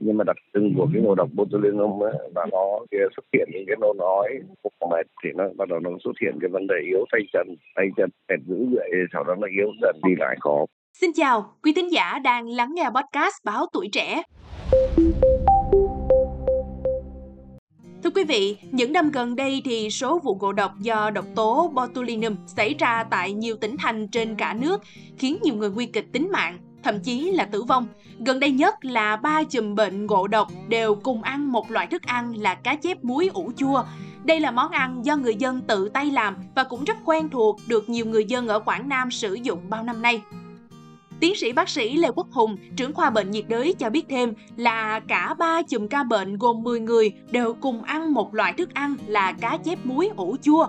nhưng mà đặc trưng của cái ngộ độc botulinum ấy, là nó cái xuất hiện những cái nôn ói phục mệt thì nó bắt đầu nó xuất hiện cái vấn đề yếu tay chân. Tay chân mệt dữ vậy sau đó nó yếu dần đi lại khó. Xin chào, quý tín giả đang lắng nghe podcast Báo Tuổi Trẻ. Thưa quý vị, những năm gần đây thì số vụ ngộ độc do độc tố botulinum xảy ra tại nhiều tỉnh thành trên cả nước khiến nhiều người nguy kịch tính mạng, thậm chí là tử vong. Gần đây nhất là ba chùm bệnh ngộ độc đều cùng ăn một loại thức ăn là cá chép muối ủ chua. Đây là món ăn do người dân tự tay làm và cũng rất quen thuộc được nhiều người dân ở Quảng Nam sử dụng bao năm nay. Tiến sĩ bác sĩ Lê Quốc Hùng, trưởng khoa bệnh nhiệt đới cho biết thêm là cả ba chùm ca bệnh gồm 10 người đều cùng ăn một loại thức ăn là cá chép muối ủ chua.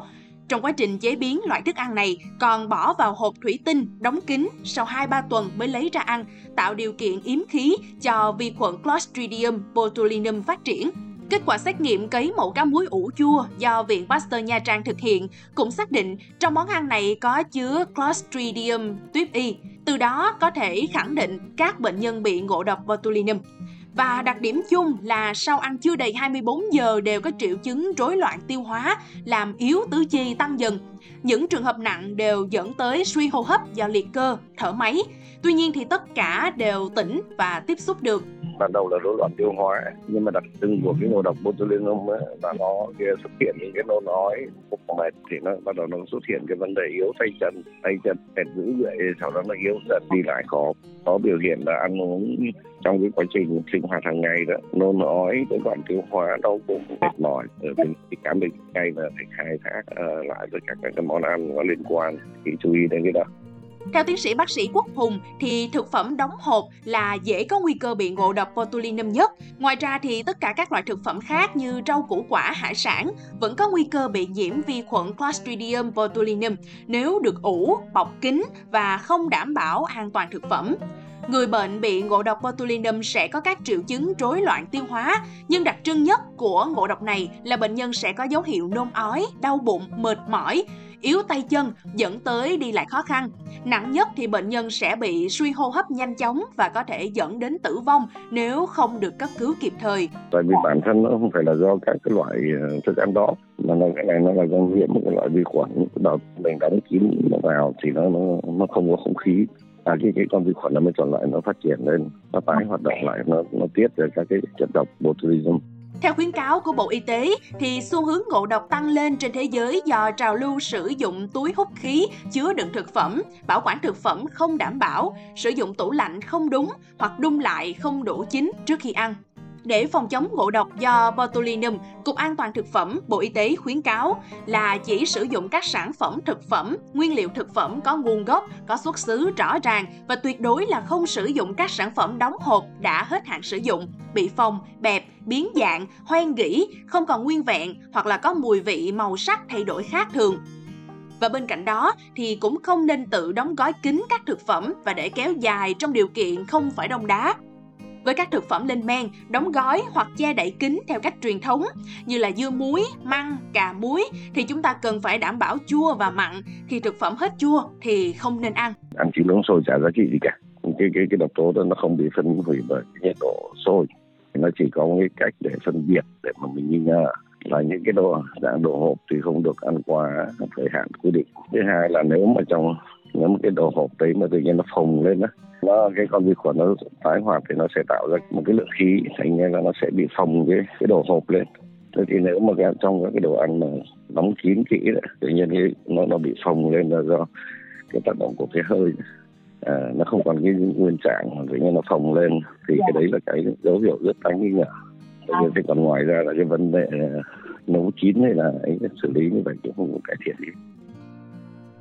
Trong quá trình chế biến loại thức ăn này còn bỏ vào hộp thủy tinh, đóng kín, sau 2-3 tuần mới lấy ra ăn, tạo điều kiện yếm khí cho vi khuẩn Clostridium botulinum phát triển. Kết quả xét nghiệm cấy mẫu cá muối ủ chua do Viện Pasteur Nha Trang thực hiện cũng xác định trong món ăn này có chứa Clostridium tuyếp Y, từ đó có thể khẳng định các bệnh nhân bị ngộ độc botulinum. Và đặc điểm chung là sau ăn chưa đầy 24 giờ đều có triệu chứng rối loạn tiêu hóa, làm yếu tứ chi tăng dần. Những trường hợp nặng đều dẫn tới suy hô hấp do liệt cơ, thở máy. Tuy nhiên thì tất cả đều tỉnh và tiếp xúc được ban đầu là rối loạn tiêu hóa nhưng mà đặc trưng của cái ngộ độc botulinum ấy, là nó xuất hiện những cái nôn ói phục mệt thì nó bắt đầu nó xuất hiện cái vấn đề yếu tay chân tay chân mệt dữ vậy sau đó nó yếu dần đi lại khó có biểu hiện là ăn uống trong cái quá trình sinh hoạt hàng ngày đó nôn ói rối loạn tiêu hóa đau bụng mệt mỏi ở bên cảm định ngay là phải khai thác uh, lại với các cái món ăn có liên quan thì chú ý đến cái đó theo tiến sĩ bác sĩ Quốc Hùng thì thực phẩm đóng hộp là dễ có nguy cơ bị ngộ độc botulinum nhất. Ngoài ra thì tất cả các loại thực phẩm khác như rau củ quả, hải sản vẫn có nguy cơ bị nhiễm vi khuẩn Clostridium botulinum nếu được ủ, bọc kín và không đảm bảo an toàn thực phẩm. Người bệnh bị ngộ độc botulinum sẽ có các triệu chứng rối loạn tiêu hóa, nhưng đặc trưng nhất của ngộ độc này là bệnh nhân sẽ có dấu hiệu nôn ói, đau bụng, mệt mỏi, yếu tay chân dẫn tới đi lại khó khăn. Nặng nhất thì bệnh nhân sẽ bị suy hô hấp nhanh chóng và có thể dẫn đến tử vong nếu không được cấp cứu kịp thời. Tại vì bản thân nó không phải là do các cái loại ờ, thức ăn đó mà là cái này nó là do nhiễm một cái loại vi khuẩn đợt mình đóng kín vào thì nó nó nó không có không khí à, cái cái con vi khuẩn nó mới còn lại nó phát triển lên nó tái hoạt động lại nó nó tiết ra các cái chất độc botulism theo khuyến cáo của Bộ Y tế, thì xu hướng ngộ độc tăng lên trên thế giới do trào lưu sử dụng túi hút khí chứa đựng thực phẩm, bảo quản thực phẩm không đảm bảo, sử dụng tủ lạnh không đúng hoặc đun lại không đủ chín trước khi ăn. Để phòng chống ngộ độc do botulinum, Cục An toàn Thực phẩm, Bộ Y tế khuyến cáo là chỉ sử dụng các sản phẩm thực phẩm, nguyên liệu thực phẩm có nguồn gốc, có xuất xứ rõ ràng và tuyệt đối là không sử dụng các sản phẩm đóng hộp đã hết hạn sử dụng, bị phồng, bẹp, biến dạng, hoen gỉ, không còn nguyên vẹn hoặc là có mùi vị, màu sắc thay đổi khác thường. Và bên cạnh đó thì cũng không nên tự đóng gói kín các thực phẩm và để kéo dài trong điều kiện không phải đông đá với các thực phẩm lên men, đóng gói hoặc che đậy kín theo cách truyền thống như là dưa muối, măng, cà muối thì chúng ta cần phải đảm bảo chua và mặn. Khi thực phẩm hết chua thì không nên ăn. Ăn chín nóng sôi chả giá trị gì cả. Cái cái cái độc tố đó nó không bị phân hủy bởi nhiệt độ sôi. Nó chỉ có cái cách để phân biệt để mà mình nghi ngờ là những cái đồ dạng đồ hộp thì không được ăn quá thời hạn quy định. Thứ hai là nếu mà trong những cái đồ hộp đấy mà tự nhiên nó phồng lên á nó cái con vi khuẩn nó tái hoạt thì nó sẽ tạo ra một cái lượng khí thành ra là nó sẽ bị phồng cái cái đồ hộp lên. Thế thì nếu mà cái, trong các cái đồ ăn mà đóng kín kỹ đấy, tự nhiên cái nó nó bị phồng lên là do cái tác động của cái hơi. À, nó không còn cái nguyên trạng mà tự nhiên nó phồng lên thì cái đấy là cái dấu hiệu rất đáng nghi ngờ. Thì còn ngoài ra là cái vấn đề nấu chín hay là ấy xử lý như vậy cũng không có cải thiện gì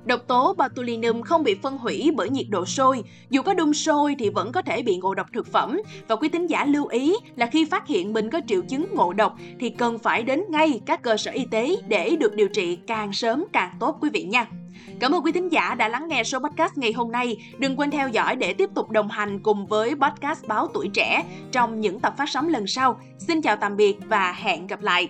Độc tố botulinum không bị phân hủy bởi nhiệt độ sôi, dù có đun sôi thì vẫn có thể bị ngộ độc thực phẩm. Và quý tín giả lưu ý là khi phát hiện mình có triệu chứng ngộ độc thì cần phải đến ngay các cơ sở y tế để được điều trị càng sớm càng tốt quý vị nha. Cảm ơn quý thính giả đã lắng nghe số podcast ngày hôm nay. Đừng quên theo dõi để tiếp tục đồng hành cùng với podcast Báo Tuổi Trẻ trong những tập phát sóng lần sau. Xin chào tạm biệt và hẹn gặp lại.